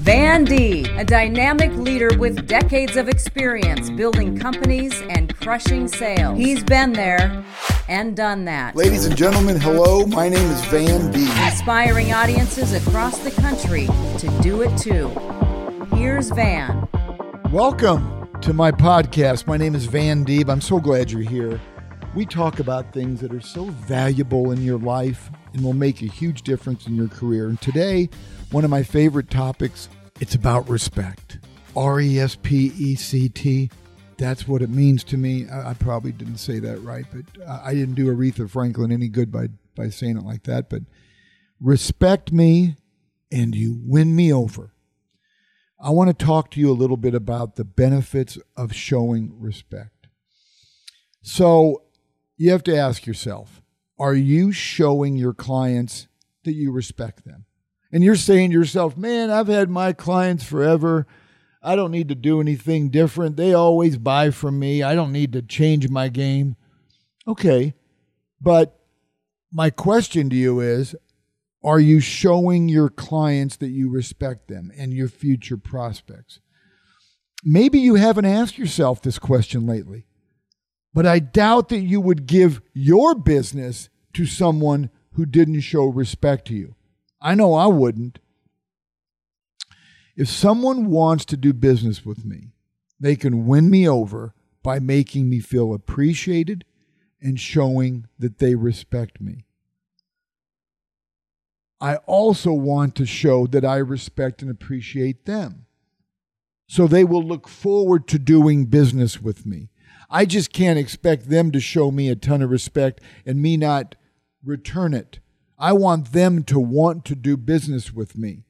Van Deeb, a dynamic leader with decades of experience building companies and crushing sales. He's been there and done that. Ladies and gentlemen, hello. My name is Van Deeb. Inspiring audiences across the country to do it too. Here's Van. Welcome to my podcast. My name is Van Deeb. I'm so glad you're here. We talk about things that are so valuable in your life and will make a huge difference in your career. And today, one of my favorite topics, it's about respect. R E S P E C T. That's what it means to me. I, I probably didn't say that right, but uh, I didn't do Aretha Franklin any good by, by saying it like that. But respect me and you win me over. I want to talk to you a little bit about the benefits of showing respect. So, you have to ask yourself are you showing your clients that you respect them? And you're saying to yourself, man, I've had my clients forever. I don't need to do anything different. They always buy from me. I don't need to change my game. Okay. But my question to you is are you showing your clients that you respect them and your future prospects? Maybe you haven't asked yourself this question lately, but I doubt that you would give your business to someone who didn't show respect to you. I know I wouldn't. If someone wants to do business with me, they can win me over by making me feel appreciated and showing that they respect me. I also want to show that I respect and appreciate them. So they will look forward to doing business with me. I just can't expect them to show me a ton of respect and me not return it. I want them to want to do business with me.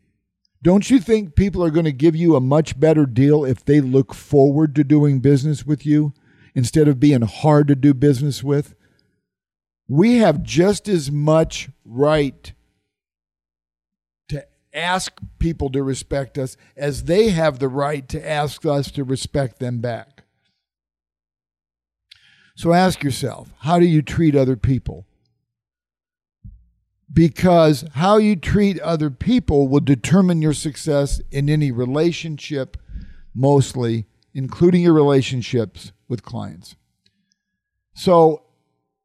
Don't you think people are going to give you a much better deal if they look forward to doing business with you instead of being hard to do business with? We have just as much right to ask people to respect us as they have the right to ask us to respect them back. So ask yourself how do you treat other people? because how you treat other people will determine your success in any relationship, mostly, including your relationships with clients. So,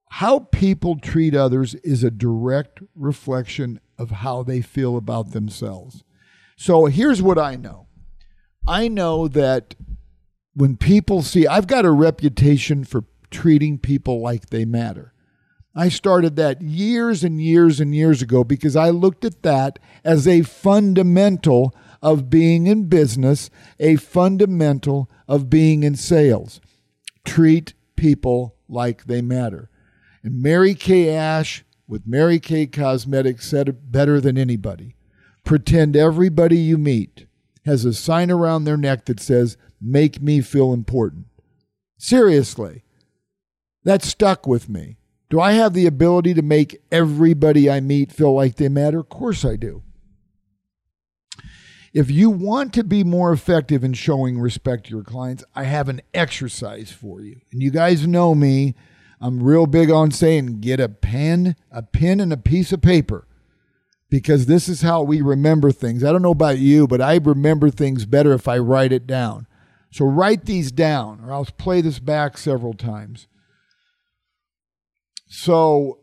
how people treat others is a direct reflection of how they feel about themselves. So, here's what I know I know that when people see, I've got a reputation for treating people like they matter. I started that years and years and years ago because I looked at that as a fundamental of being in business, a fundamental of being in sales. Treat people like they matter. And Mary Kay Ash with Mary Kay Cosmetics said it better than anybody. Pretend everybody you meet has a sign around their neck that says, Make me feel important. Seriously, that stuck with me. Do I have the ability to make everybody I meet feel like they matter? Of course I do. If you want to be more effective in showing respect to your clients, I have an exercise for you. And you guys know me. I'm real big on saying get a pen, a pen and a piece of paper because this is how we remember things. I don't know about you, but I remember things better if I write it down. So write these down or I'll play this back several times. So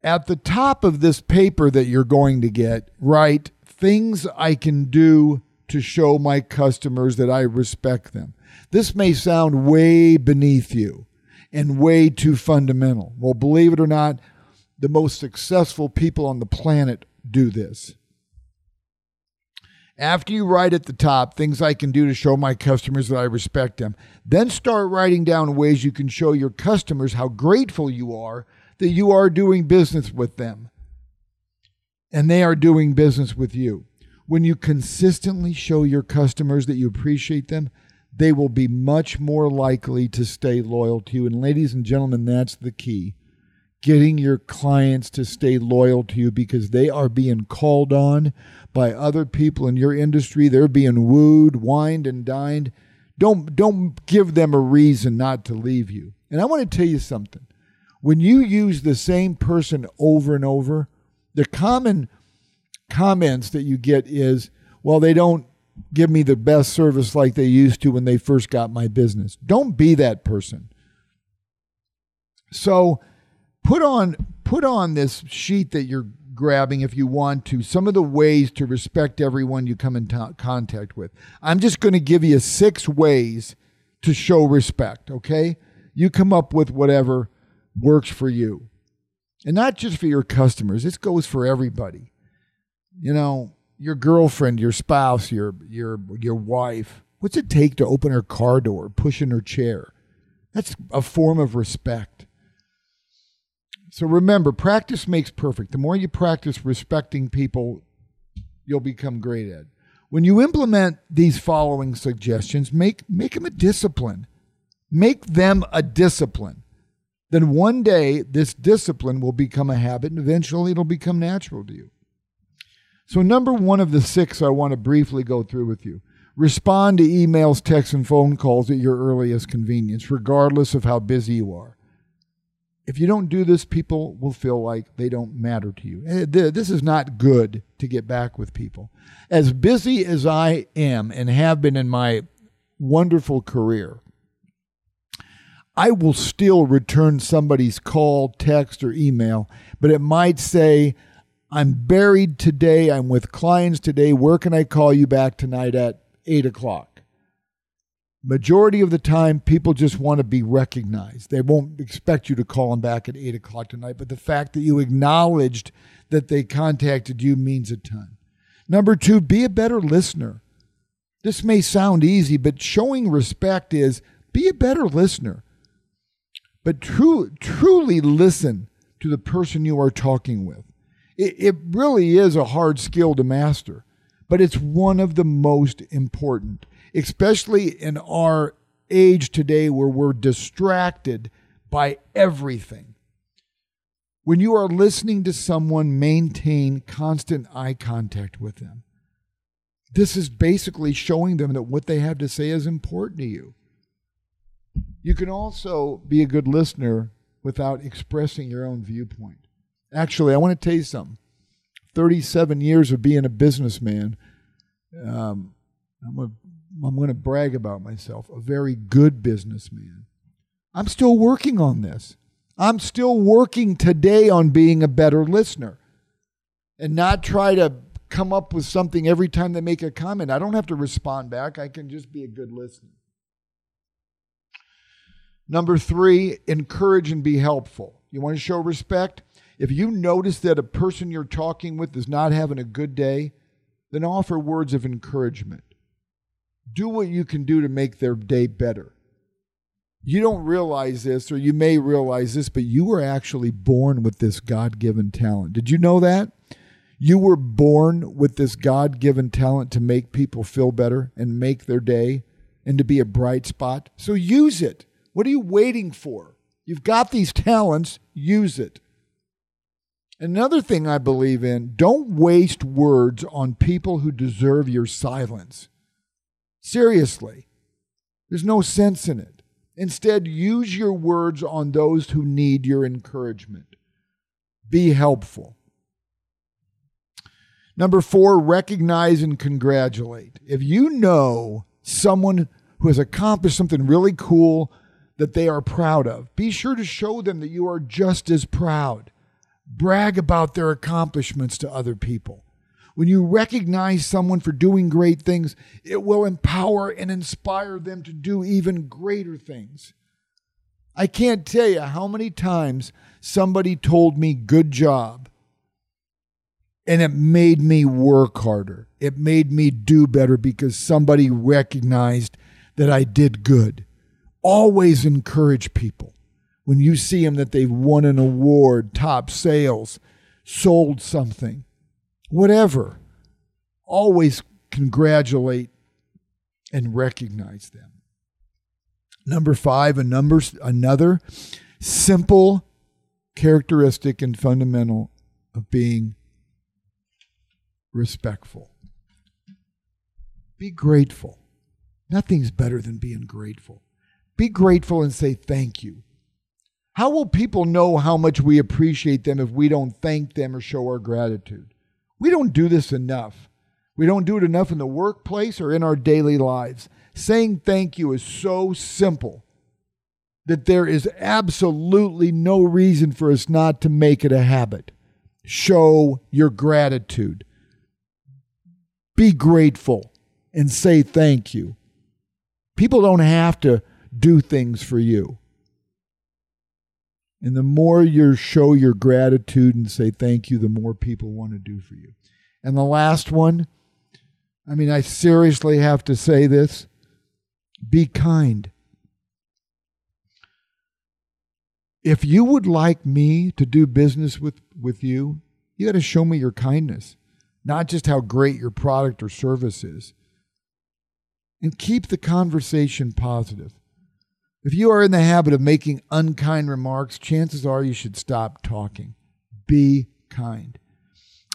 at the top of this paper that you're going to get, write things I can do to show my customers that I respect them. This may sound way beneath you and way too fundamental. Well, believe it or not, the most successful people on the planet do this. After you write at the top things I can do to show my customers that I respect them, then start writing down ways you can show your customers how grateful you are that you are doing business with them and they are doing business with you. When you consistently show your customers that you appreciate them, they will be much more likely to stay loyal to you. And, ladies and gentlemen, that's the key getting your clients to stay loyal to you because they are being called on by other people in your industry. They're being wooed, wined, and dined. Don't, don't give them a reason not to leave you. And I want to tell you something when you use the same person over and over, the common comments that you get is, well, they don't give me the best service like they used to when they first got my business. Don't be that person. So put on put on this sheet that you're grabbing if you want to some of the ways to respect everyone you come in t- contact with. I'm just going to give you six ways to show respect, okay? You come up with whatever works for you. And not just for your customers, this goes for everybody. You know, your girlfriend, your spouse, your your your wife. What's it take to open her car door, push in her chair? That's a form of respect. So remember, practice makes perfect. The more you practice respecting people, you'll become great at. When you implement these following suggestions, make make them a discipline. Make them a discipline. Then one day this discipline will become a habit and eventually it'll become natural to you. So, number one of the six I want to briefly go through with you respond to emails, texts, and phone calls at your earliest convenience, regardless of how busy you are. If you don't do this, people will feel like they don't matter to you. Eh, this is not good to get back with people. As busy as I am and have been in my wonderful career, I will still return somebody's call, text, or email, but it might say, I'm buried today. I'm with clients today. Where can I call you back tonight at eight o'clock? Majority of the time, people just want to be recognized. They won't expect you to call them back at eight o'clock tonight, but the fact that you acknowledged that they contacted you means a ton. Number two, be a better listener. This may sound easy, but showing respect is be a better listener. But true, truly listen to the person you are talking with it, it really is a hard skill to master, but it's one of the most important, especially in our age today where we're distracted by everything. When you are listening to someone, maintain constant eye contact with them. This is basically showing them that what they have to say is important to you. You can also be a good listener without expressing your own viewpoint. Actually, I want to tell you something. 37 years of being a businessman, um, I'm going I'm to brag about myself, a very good businessman. I'm still working on this. I'm still working today on being a better listener and not try to come up with something every time they make a comment. I don't have to respond back, I can just be a good listener. Number three, encourage and be helpful. You want to show respect? If you notice that a person you're talking with is not having a good day, then offer words of encouragement. Do what you can do to make their day better. You don't realize this, or you may realize this, but you were actually born with this God given talent. Did you know that? You were born with this God given talent to make people feel better and make their day and to be a bright spot. So use it. What are you waiting for? You've got these talents, use it. Another thing I believe in don't waste words on people who deserve your silence. Seriously, there's no sense in it. Instead, use your words on those who need your encouragement. Be helpful. Number four, recognize and congratulate. If you know someone who has accomplished something really cool that they are proud of, be sure to show them that you are just as proud brag about their accomplishments to other people. When you recognize someone for doing great things, it will empower and inspire them to do even greater things. I can't tell you how many times somebody told me, good job. And it made me work harder. It made me do better because somebody recognized that I did good. Always encourage people when you see them that they've won an award, top sales, sold something, whatever, always congratulate and recognize them. Number five, a number, another simple characteristic and fundamental of being respectful. Be grateful. Nothing's better than being grateful. Be grateful and say thank you. How will people know how much we appreciate them if we don't thank them or show our gratitude? We don't do this enough. We don't do it enough in the workplace or in our daily lives. Saying thank you is so simple that there is absolutely no reason for us not to make it a habit. Show your gratitude. Be grateful and say thank you. People don't have to do things for you. And the more you show your gratitude and say thank you, the more people want to do for you. And the last one, I mean, I seriously have to say this be kind. If you would like me to do business with, with you, you got to show me your kindness, not just how great your product or service is. And keep the conversation positive. If you are in the habit of making unkind remarks, chances are you should stop talking. Be kind.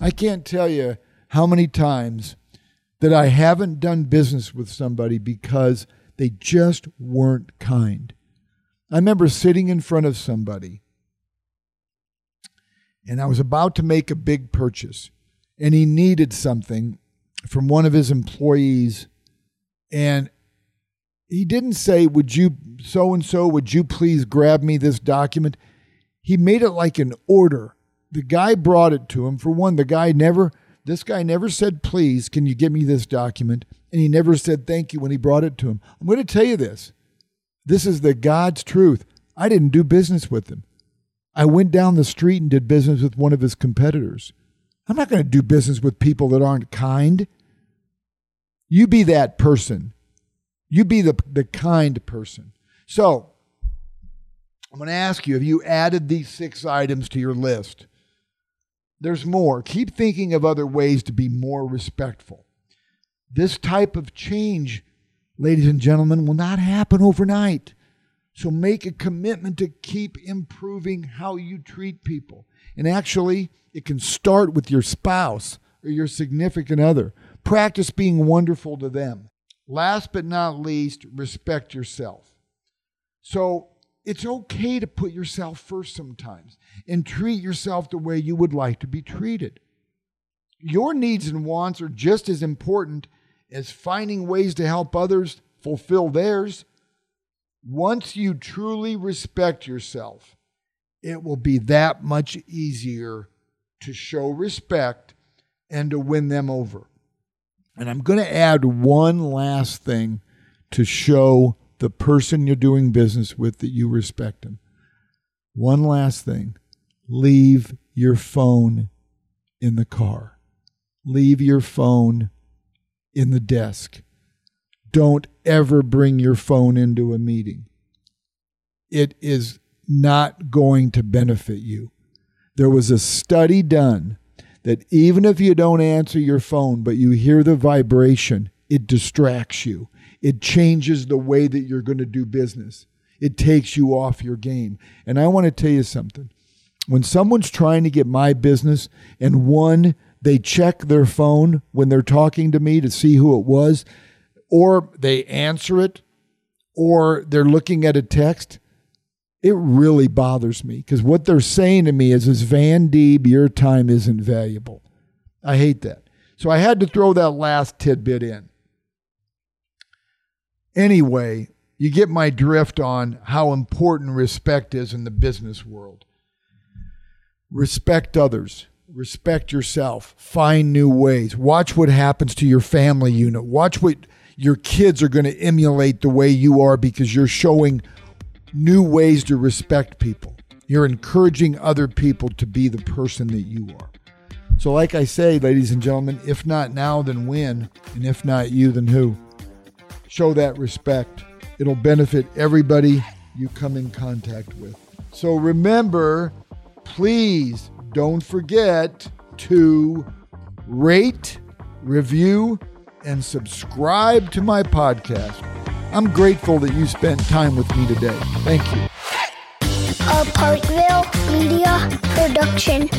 I can't tell you how many times that I haven't done business with somebody because they just weren't kind. I remember sitting in front of somebody and I was about to make a big purchase and he needed something from one of his employees and he didn't say, Would you, so and so, would you please grab me this document? He made it like an order. The guy brought it to him. For one, the guy never, this guy never said, Please, can you get me this document? And he never said thank you when he brought it to him. I'm going to tell you this. This is the God's truth. I didn't do business with him. I went down the street and did business with one of his competitors. I'm not going to do business with people that aren't kind. You be that person. You be the, the kind person. So, I'm going to ask you have you added these six items to your list? There's more. Keep thinking of other ways to be more respectful. This type of change, ladies and gentlemen, will not happen overnight. So make a commitment to keep improving how you treat people. And actually, it can start with your spouse or your significant other. Practice being wonderful to them. Last but not least, respect yourself. So it's okay to put yourself first sometimes and treat yourself the way you would like to be treated. Your needs and wants are just as important as finding ways to help others fulfill theirs. Once you truly respect yourself, it will be that much easier to show respect and to win them over. And I'm going to add one last thing to show the person you're doing business with that you respect them. One last thing leave your phone in the car, leave your phone in the desk. Don't ever bring your phone into a meeting. It is not going to benefit you. There was a study done that even if you don't answer your phone, but you hear the vibration, it distracts you. It changes the way that you're going to do business. It takes you off your game. And I want to tell you something. When someone's trying to get my business, and one, they check their phone when they're talking to me to see who it was, or they answer it, or they're looking at a text, it really bothers me because what they're saying to me is, is Van Deeb, your time isn't valuable. I hate that. So I had to throw that last tidbit in. Anyway, you get my drift on how important respect is in the business world. Respect others. Respect yourself. Find new ways. Watch what happens to your family unit. Watch what your kids are going to emulate the way you are because you're showing new ways to respect people. You're encouraging other people to be the person that you are. So, like I say, ladies and gentlemen, if not now, then when? And if not you, then who? Show that respect. It'll benefit everybody you come in contact with. So, remember, please don't forget to rate, review, and subscribe to my podcast. I'm grateful that you spent time with me today. Thank you. A Parkville Media Production.